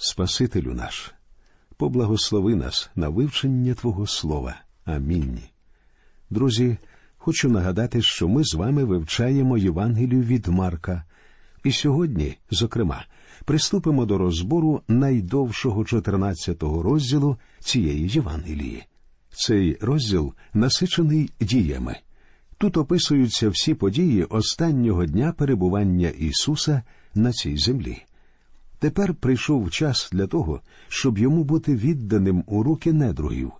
Спасителю наш, поблагослови нас на вивчення Твого Слова. Амінь. Друзі, хочу нагадати, що ми з вами вивчаємо Євангелію від Марка. І сьогодні, зокрема, приступимо до розбору найдовшого 14-го розділу цієї Євангелії. Цей розділ насичений діями. Тут описуються всі події останнього дня перебування Ісуса на цій землі. Тепер прийшов час для того, щоб йому бути відданим у руки недругів.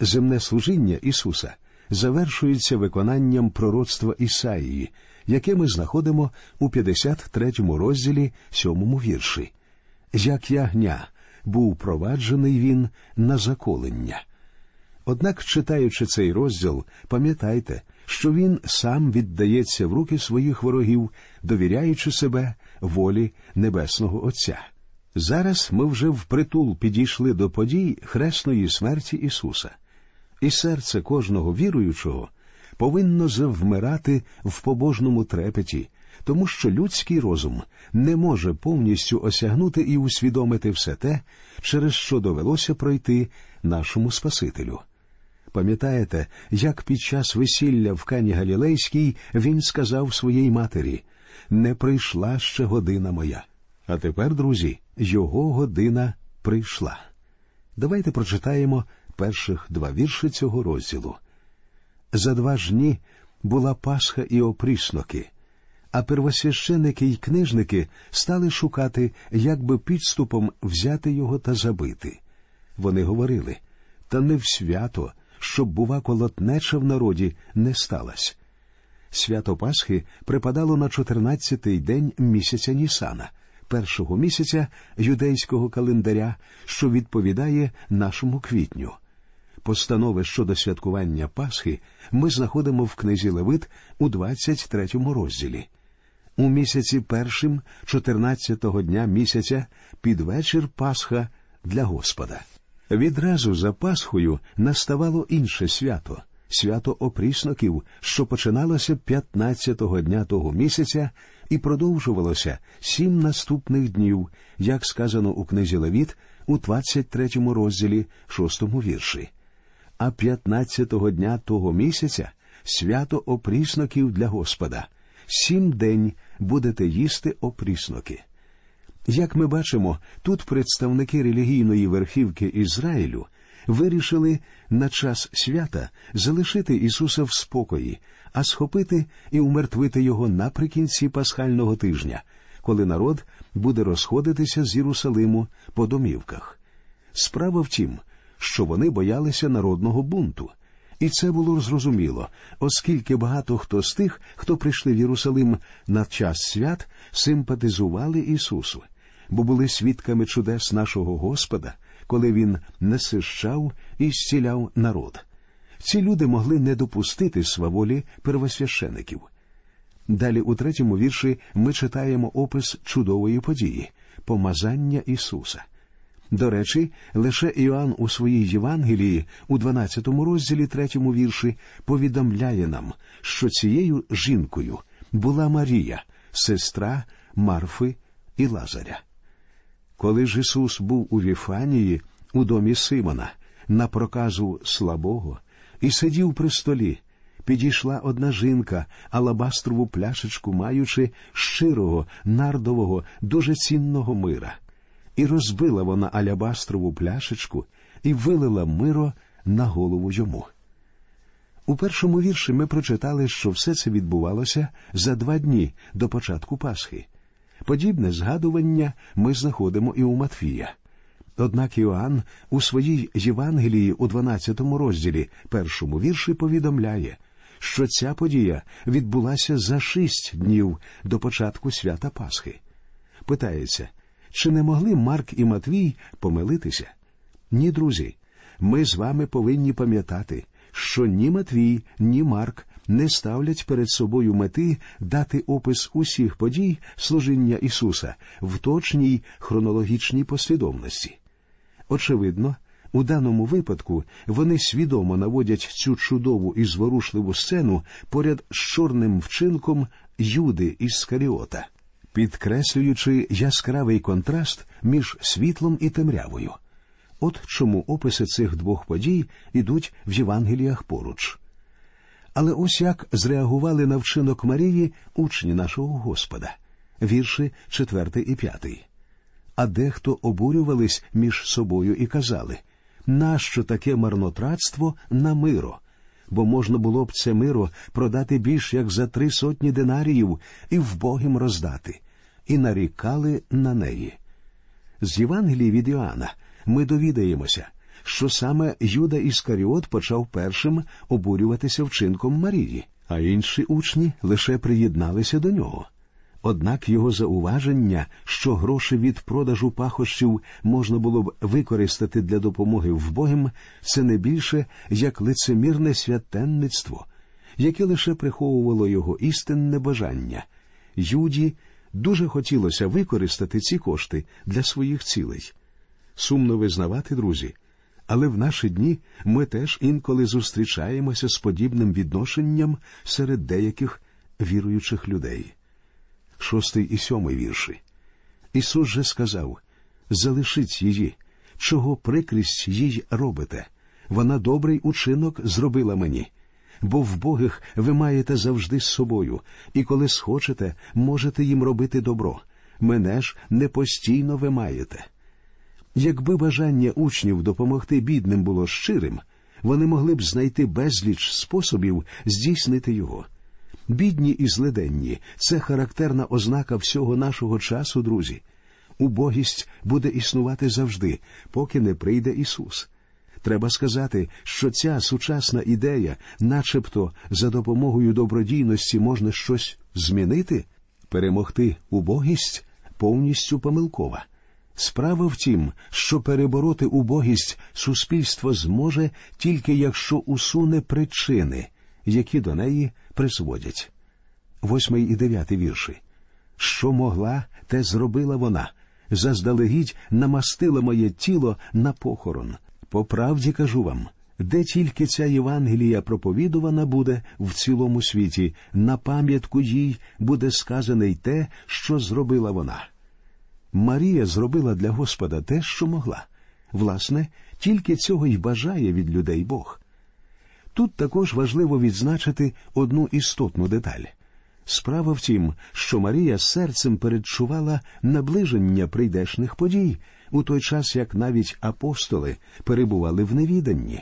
Земне служіння Ісуса завершується виконанням пророцтва Ісаїї, яке ми знаходимо у 53-му розділі сьомому вірші. Як ягня був проваджений він на заколення. Однак, читаючи цей розділ, пам'ятайте, що він сам віддається в руки своїх ворогів, довіряючи себе волі Небесного Отця. Зараз ми вже впритул підійшли до подій хресної смерті Ісуса, і серце кожного віруючого повинно завмирати в побожному трепеті, тому що людський розум не може повністю осягнути і усвідомити все те, через що довелося пройти нашому Спасителю. Пам'ятаєте, як під час весілля в Кані Галілейській він сказав своїй матері не прийшла ще година моя. А тепер, друзі, його година прийшла. Давайте прочитаємо перших два вірші цього розділу. За два ж дні була Пасха і опрісноки, а первосвященики й книжники стали шукати, як би підступом взяти його та забити. Вони говорили та не в свято, щоб, бува, колотнеча в народі не сталася. Свято Пасхи припадало на 14-й день місяця Нісана, першого місяця юдейського календаря, що відповідає нашому квітню. Постанови щодо святкування Пасхи ми знаходимо в книзі Левит у 23-му розділі. У місяці першим, 14-го дня місяця, під вечір Пасха для Господа. Відразу за Пасхою наставало інше свято свято опрісноків, що починалося 15-го дня того місяця і продовжувалося сім наступних днів, як сказано у книзі Левіт у 23-му розділі, 6-му вірші. А 15-го дня того місяця свято опрісноків для Господа. Сім день будете їсти опрісноки. Як ми бачимо, тут представники релігійної верхівки Ізраїлю вирішили на час свята залишити Ісуса в спокої, а схопити і умертвити його наприкінці пасхального тижня, коли народ буде розходитися з Єрусалиму по домівках. Справа в тім, що вони боялися народного бунту. І це було зрозуміло, оскільки багато хто з тих, хто прийшли в Єрусалим на час свят, симпатизували Ісусу, бо були свідками чудес нашого Господа, коли він насищав і зціляв народ. Ці люди могли не допустити сваволі первосвящеників. Далі у третьому вірші ми читаємо опис чудової події помазання Ісуса. До речі, лише Іоанн у своїй Євангелії у 12 розділі третьому вірші повідомляє нам, що цією жінкою була Марія, сестра Марфи і Лазаря. Коли ж Ісус був у Віфанії, у домі Симона, на проказу слабого, і сидів при столі, підійшла одна жінка, алабастрову пляшечку, маючи щирого, нардового, дуже цінного мира, і розбила вона алябастрову пляшечку і вилила миро на голову йому. У першому вірші ми прочитали, що все це відбувалося за два дні до початку Пасхи. Подібне згадування ми знаходимо і у Матфія. Однак Іоанн у своїй Євангелії у 12 розділі, першому вірші, повідомляє, що ця подія відбулася за шість днів до початку свята Пасхи. Питається, чи не могли Марк і Матвій помилитися? Ні, друзі, ми з вами повинні пам'ятати, що ні Матвій, ні Марк не ставлять перед собою мети дати опис усіх подій служіння Ісуса в точній хронологічній послідовності. Очевидно, у даному випадку вони свідомо наводять цю чудову і зворушливу сцену поряд з чорним вчинком Юди із Скаріота. підкреслюючи яскравий контраст між світлом і темрявою. От чому описи цих двох подій ідуть в Євангеліях поруч. Але ось як зреагували на вчинок Марії учні нашого Господа, вірші 4 і 5. А дехто обурювались між собою і казали нащо таке марнотратство на миро? Бо можна було б це миро продати більш як за три сотні динаріїв і вбогим роздати, і нарікали на неї. З Євангелії від Іоанна ми довідаємося, що саме Юда Іскаріот почав першим обурюватися вчинком Марії, а інші учні лише приєдналися до нього. Однак його зауваження, що гроші від продажу пахощів можна було б використати для допомоги вбогим, це не більше як лицемірне святенництво, яке лише приховувало його істинне бажання. Юді дуже хотілося використати ці кошти для своїх цілей. Сумно визнавати, друзі, але в наші дні ми теж інколи зустрічаємося з подібним відношенням серед деяких віруючих людей. Шостий і сьомий вірші. Ісус же сказав Залишіть її, чого прикрість їй робите. Вона добрий учинок зробила мені. Бо в богих ви маєте завжди з собою, і коли схочете, можете їм робити добро. Мене ж не постійно ви маєте. Якби бажання учнів допомогти бідним було щирим, вони могли б знайти безліч способів здійснити його. Бідні і злиденні це характерна ознака всього нашого часу, друзі. Убогість буде існувати завжди, поки не прийде Ісус. Треба сказати, що ця сучасна ідея, начебто за допомогою добродійності можна щось змінити, перемогти убогість повністю помилкова. Справа в тім, що перебороти убогість суспільство зможе тільки якщо усуне причини, які до неї призводять. Восьмий і дев'ятий вірші. Що могла, те зробила вона. Заздалегідь намастила моє тіло на похорон. По правді кажу вам, де тільки ця Євангелія проповідувана буде в цілому світі, на пам'ятку їй буде сказане й те, що зробила вона. Марія зробила для Господа те, що могла. Власне, тільки цього й бажає від людей Бог. Тут також важливо відзначити одну істотну деталь. Справа в тім, що Марія серцем передчувала наближення прийдешних подій, у той час як навіть апостоли перебували в невіданні.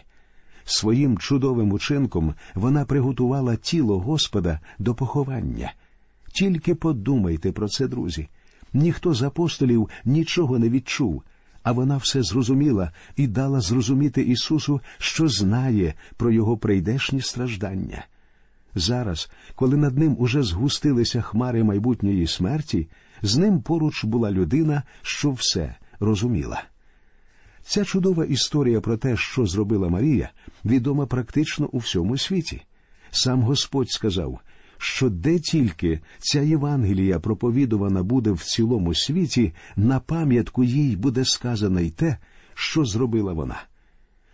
Своїм чудовим учинком вона приготувала тіло Господа до поховання. Тільки подумайте про це, друзі. Ніхто з апостолів нічого не відчув, а вона все зрозуміла і дала зрозуміти Ісусу, що знає про його прийдешні страждання. Зараз, коли над ним уже згустилися хмари майбутньої смерті, з ним поруч була людина, що все розуміла. Ця чудова історія про те, що зробила Марія, відома практично у всьому світі. Сам Господь сказав, що де тільки ця Євангелія проповідувана буде в цілому світі, на пам'ятку їй буде сказано й те, що зробила вона.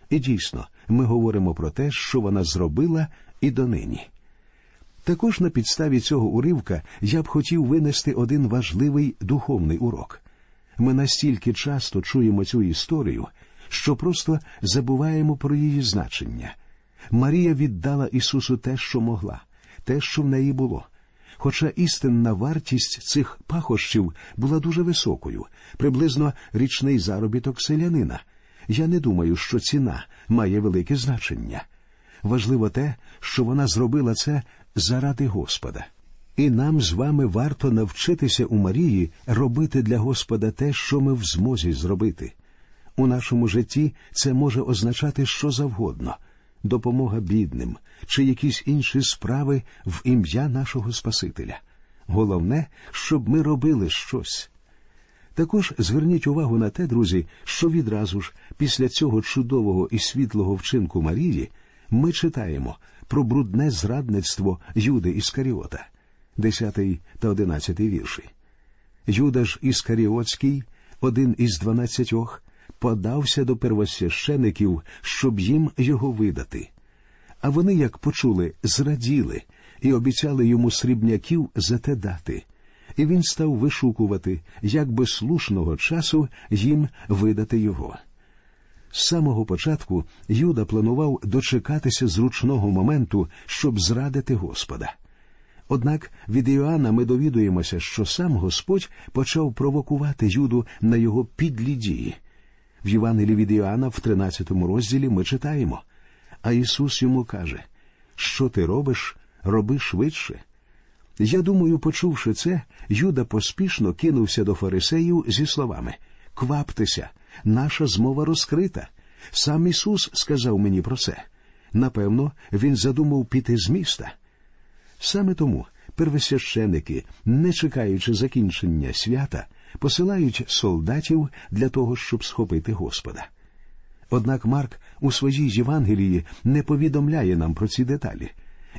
І дійсно, ми говоримо про те, що вона зробила і донині. Також на підставі цього уривка я б хотів винести один важливий духовний урок. Ми настільки часто чуємо цю історію, що просто забуваємо про її значення. Марія віддала Ісусу те, що могла, те, що в неї було. Хоча істинна вартість цих пахощів була дуже високою, приблизно річний заробіток селянина. Я не думаю, що ціна має велике значення. Важливо те, що вона зробила це заради Господа. І нам з вами варто навчитися у Марії робити для Господа те, що ми в змозі зробити. У нашому житті це може означати що завгодно допомога бідним чи якісь інші справи в ім'я нашого Спасителя. Головне, щоб ми робили щось. Також зверніть увагу на те, друзі, що відразу ж після цього чудового і світлого вчинку Марії ми читаємо про брудне зрадництво Юди Іскаріота, 10 та 11 вірші. Юда ж Іскаріотський, один із дванадцятьох, подався до первосвящеників, щоб їм його видати. А вони, як почули, зраділи і обіцяли йому срібняків за те дати. і він став вишукувати, як би слушного часу їм видати його. З самого початку Юда планував дочекатися зручного моменту, щоб зрадити Господа. Однак від Іоанна ми довідуємося, що сам Господь почав провокувати Юду на його підлі дії. В Євангелії від Іоанна в 13 розділі ми читаємо. А Ісус йому каже, що ти робиш, роби швидше. Я думаю, почувши це, Юда поспішно кинувся до фарисеїв зі словами Кваптеся, наша змова розкрита. Сам Ісус сказав мені про це. Напевно, він задумав піти з міста. Саме тому первосвященики, не чекаючи закінчення свята, посилають солдатів для того, щоб схопити Господа. Однак Марк у своїй Євангелії не повідомляє нам про ці деталі,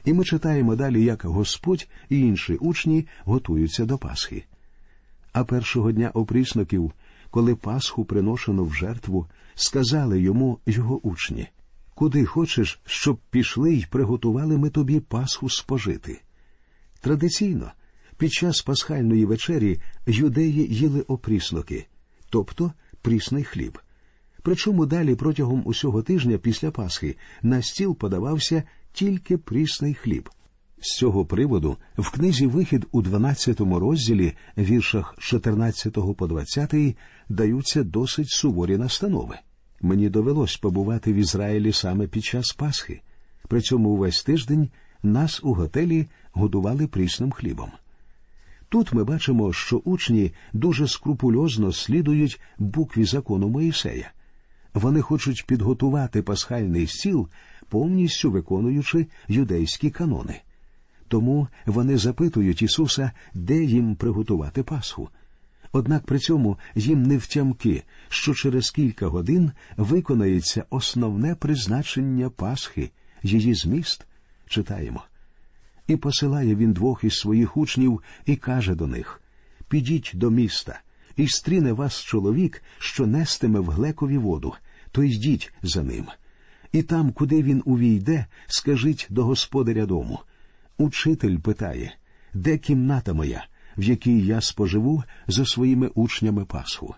і ми читаємо далі, як Господь і інші учні готуються до Пасхи. А першого дня опрісноків, коли Пасху приношено в жертву, сказали йому його учні Куди хочеш, щоб пішли й приготували ми тобі Пасху спожити. Традиційно під час пасхальної вечері юдеї їли опрісноки, тобто прісний хліб. Причому далі протягом усього тижня після Пасхи на стіл подавався тільки прісний хліб. З цього приводу в книзі Вихід у 12 розділі, віршах 14 по 20, даються досить суворі настанови. Мені довелось побувати в Ізраїлі саме під час Пасхи. При цьому увесь тиждень нас у готелі годували прісним хлібом. Тут ми бачимо, що учні дуже скрупульозно слідують букві закону Моїсея. Вони хочуть підготувати пасхальний стіл, повністю виконуючи юдейські канони. Тому вони запитують Ісуса, де їм приготувати Пасху. Однак при цьому їм не втямки, що через кілька годин виконається основне призначення Пасхи, її зміст. Читаємо. І посилає він двох із своїх учнів і каже до них Підіть до міста, і стріне вас чоловік, що нестиме в глекові воду, то йдіть за ним. І там, куди він увійде, скажіть до господаря дому. Учитель питає, де кімната моя, в якій я споживу за своїми учнями Пасху.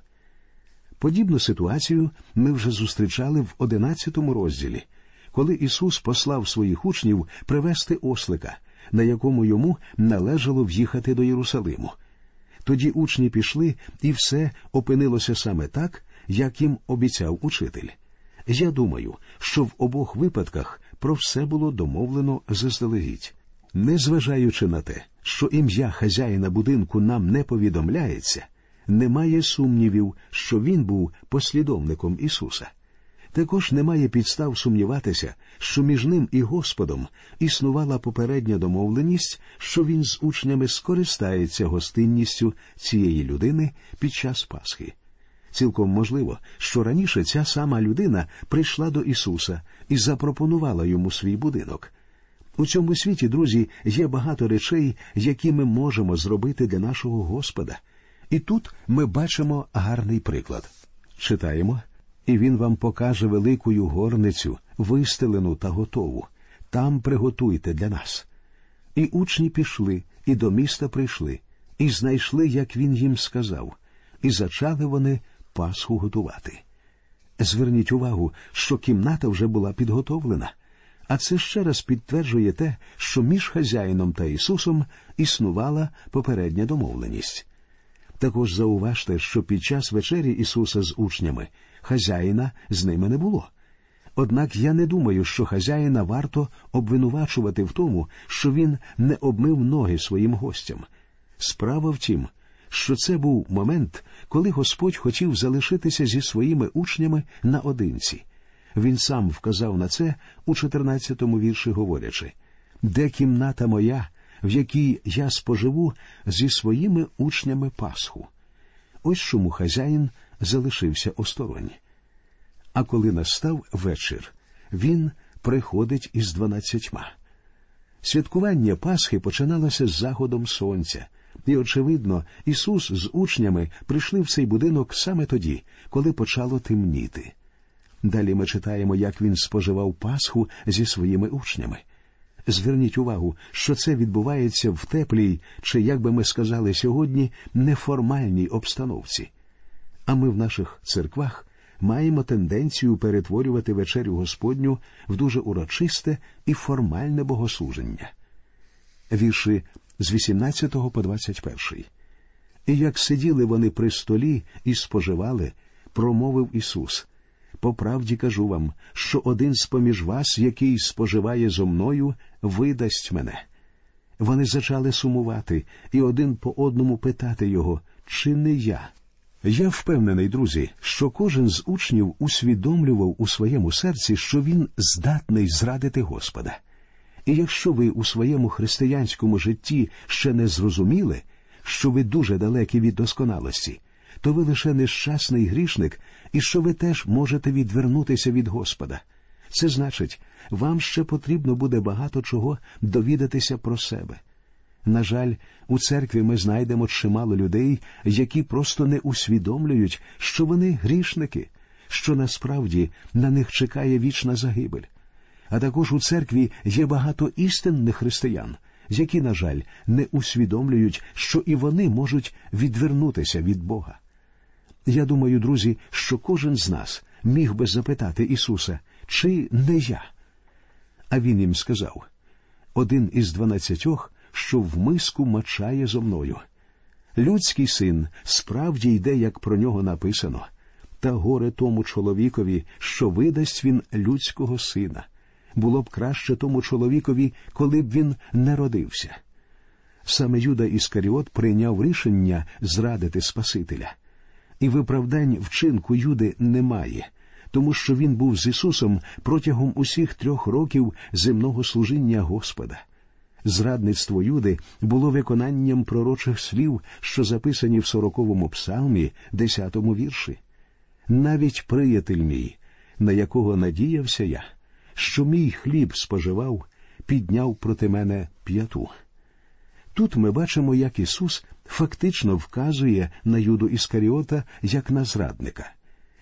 Подібну ситуацію ми вже зустрічали в одинадцятому розділі, коли Ісус послав своїх учнів привезти ослика, на якому йому належало в'їхати до Єрусалиму. Тоді учні пішли, і все опинилося саме так, як їм обіцяв учитель. Я думаю, що в обох випадках про все було домовлено заздалегідь. Незважаючи на те, що ім'я хазяїна будинку нам не повідомляється, немає сумнівів, що він був послідовником Ісуса. Також немає підстав сумніватися, що між ним і Господом існувала попередня домовленість, що він з учнями скористається гостинністю цієї людини під час Пасхи. Цілком можливо, що раніше ця сама людина прийшла до Ісуса і запропонувала йому свій будинок. У цьому світі, друзі, є багато речей, які ми можемо зробити для нашого Господа. І тут ми бачимо гарний приклад. Читаємо, і він вам покаже великую горницю, вистелену та готову. Там приготуйте для нас. І учні пішли, і до міста прийшли, і знайшли, як він їм сказав, і зачали вони Пасху готувати. Зверніть увагу, що кімната вже була підготовлена. А це ще раз підтверджує те, що між хазяїном та Ісусом існувала попередня домовленість. Також зауважте, що під час вечері Ісуса з учнями хазяїна з ними не було. Однак я не думаю, що хазяїна варто обвинувачувати в тому, що він не обмив ноги своїм гостям. Справа в тім, що це був момент, коли Господь хотів залишитися зі своїми учнями наодинці. Він сам вказав на це у 14-му вірші, говорячи де кімната моя, в якій я споживу зі своїми учнями Пасху. Ось чому хазяїн залишився осторонь. А коли настав вечір, він приходить із дванадцятьма. Святкування Пасхи починалося з заходом сонця, і, очевидно, Ісус з учнями прийшли в цей будинок саме тоді, коли почало темніти. Далі ми читаємо, як він споживав Пасху зі своїми учнями. Зверніть увагу, що це відбувається в теплій, чи, як би ми сказали сьогодні, неформальній обстановці. А ми в наших церквах маємо тенденцію перетворювати вечерю Господню в дуже урочисте і формальне богослуження. Вірші з 18 по 21. І як сиділи вони при столі і споживали, промовив Ісус. По правді кажу вам, що один з поміж вас, який споживає зо мною, видасть мене. Вони зачали сумувати і один по одному питати його, чи не я. Я впевнений, друзі, що кожен з учнів усвідомлював у своєму серці, що він здатний зрадити Господа. І якщо ви у своєму християнському житті ще не зрозуміли, що ви дуже далекі від досконалості, то ви лише нещасний грішник, і що ви теж можете відвернутися від Господа. Це значить, вам ще потрібно буде багато чого довідатися про себе. На жаль, у церкві ми знайдемо чимало людей, які просто не усвідомлюють, що вони грішники, що насправді на них чекає вічна загибель. А також у церкві є багато істинних християн, які, на жаль, не усвідомлюють, що і вони можуть відвернутися від Бога. Я думаю, друзі, що кожен з нас міг би запитати Ісуса, чи не я? А він їм сказав один із дванадцятьох, що в миску мачає зо мною. Людський син справді йде, як про нього написано, та горе тому чоловікові, що видасть він людського сина. Було б краще тому чоловікові, коли б він не родився. Саме Юда Іскаріот прийняв рішення зрадити Спасителя. І виправдань вчинку Юди немає, тому що він був з Ісусом протягом усіх трьох років земного служіння Господа. Зрадництво Юди було виконанням пророчих слів, що записані в сороковому псалмі, десятому вірші. Навіть приятель мій, на якого надіявся я, що мій хліб споживав, підняв проти мене п'яту. Тут ми бачимо, як Ісус фактично вказує на Юду Іскаріота як на зрадника.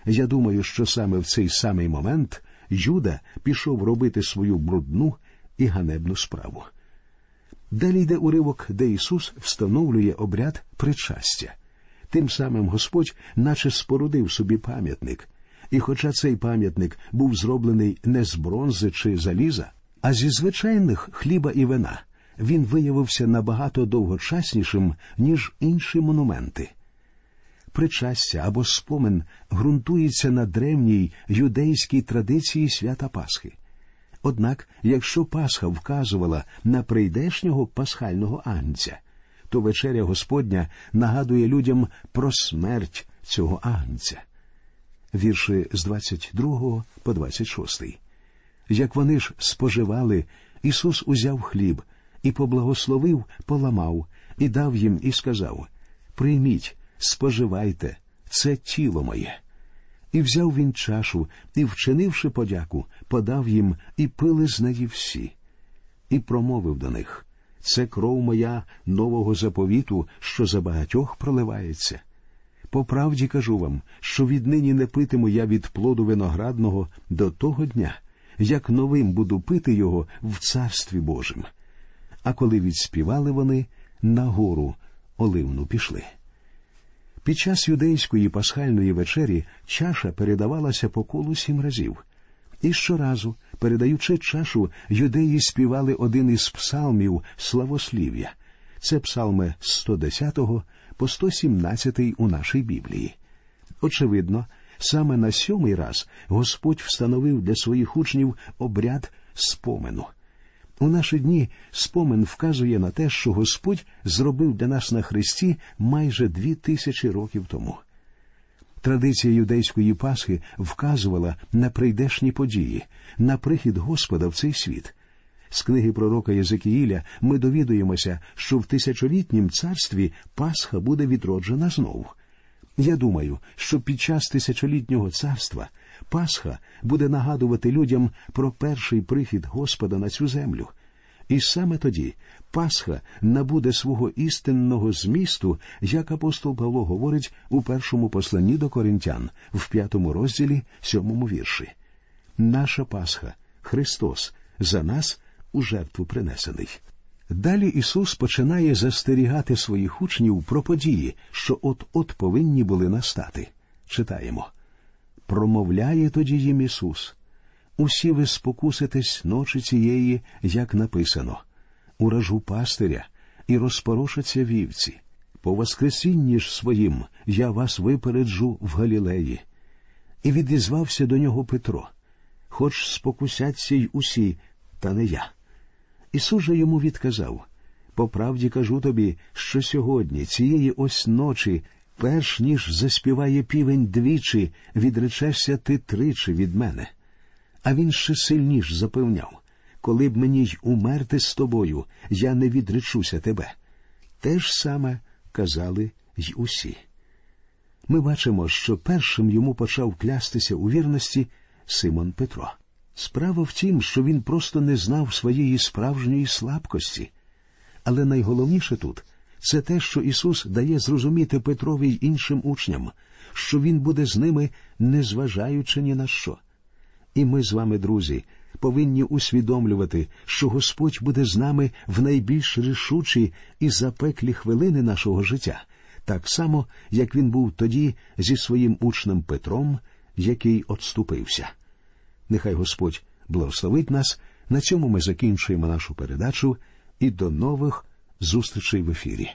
Я думаю, що саме в цей самий момент Юда пішов робити свою брудну і ганебну справу. Далі йде уривок, де Ісус встановлює обряд причастя. Тим самим Господь наче спорудив собі пам'ятник. І хоча цей пам'ятник був зроблений не з бронзи чи заліза, а зі звичайних хліба і вина, він виявився набагато довгочаснішим, ніж інші монументи. Причастя або спомин ґрунтується на древній юдейській традиції свята Пасхи. Однак, якщо Пасха вказувала на прийдешнього пасхального агнця, то вечеря Господня нагадує людям про смерть цього агнця. Вірші з 22 по 26. Як вони ж споживали, Ісус узяв хліб і поблагословив, поламав, і дав їм, і сказав Прийміть, споживайте, це тіло моє. І взяв він чашу і, вчинивши подяку, подав їм і пили з неї всі, і промовив до них це кров моя нового заповіту, що за багатьох проливається. По правді кажу вам, що віднині не питиму я від плоду виноградного до того дня, як новим буду пити його в царстві Божим. А коли відспівали вони, на гору оливну пішли. Під час юдейської пасхальної вечері чаша передавалася по колу сім разів. І щоразу, передаючи чашу, юдеї співали один із псалмів славослів'я. Це псалми з 110 по 117 у нашій Біблії. Очевидно, саме на сьомий раз Господь встановив для своїх учнів обряд спомену. У наші дні спомин вказує на те, що Господь зробив для нас на Христі майже дві тисячі років тому. Традиція юдейської Пасхи вказувала на прийдешні події, на прихід Господа в цей світ. З книги пророка Єзекіїля ми довідуємося, що в тисячолітнім царстві Пасха буде відроджена знову. Я думаю, що під час тисячолітнього царства Пасха буде нагадувати людям про перший прихід Господа на цю землю. І саме тоді Пасха набуде свого істинного змісту, як апостол Павло говорить у першому посланні до коринтян в п'ятому розділі, сьомому вірші. Наша Пасха, Христос, за нас у жертву принесений. Далі Ісус починає застерігати своїх учнів про події, що от-от повинні були настати. Читаємо промовляє тоді їм Ісус. Усі ви спокуситесь ночі цієї, як написано, уражу пастиря і розпорошаться вівці. По воскресінні ж своїм я вас випереджу в Галілеї. І відізвався до нього Петро. Хоч спокусяться й усі, та не я. Ісус же йому відказав по правді кажу тобі, що сьогодні, цієї ось ночі, перш ніж заспіває півень двічі, відречешся ти тричі від мене. А він ще сильніш запевняв коли б мені й умерти з тобою, я не відречуся тебе. Те ж саме казали й усі. Ми бачимо, що першим йому почав клястися у вірності Симон Петро. Справа в тім, що він просто не знав своєї справжньої слабкості. Але найголовніше тут це те, що Ісус дає зрозуміти Петрові й іншим учням, що Він буде з ними, незважаючи ні на що. І ми з вами, друзі, повинні усвідомлювати, що Господь буде з нами в найбільш рішучі і запеклі хвилини нашого життя, так само, як він був тоді зі своїм учнем Петром, який отступився. Нехай Господь благословить нас. На цьому ми закінчуємо нашу передачу і до нових зустрічей в ефірі.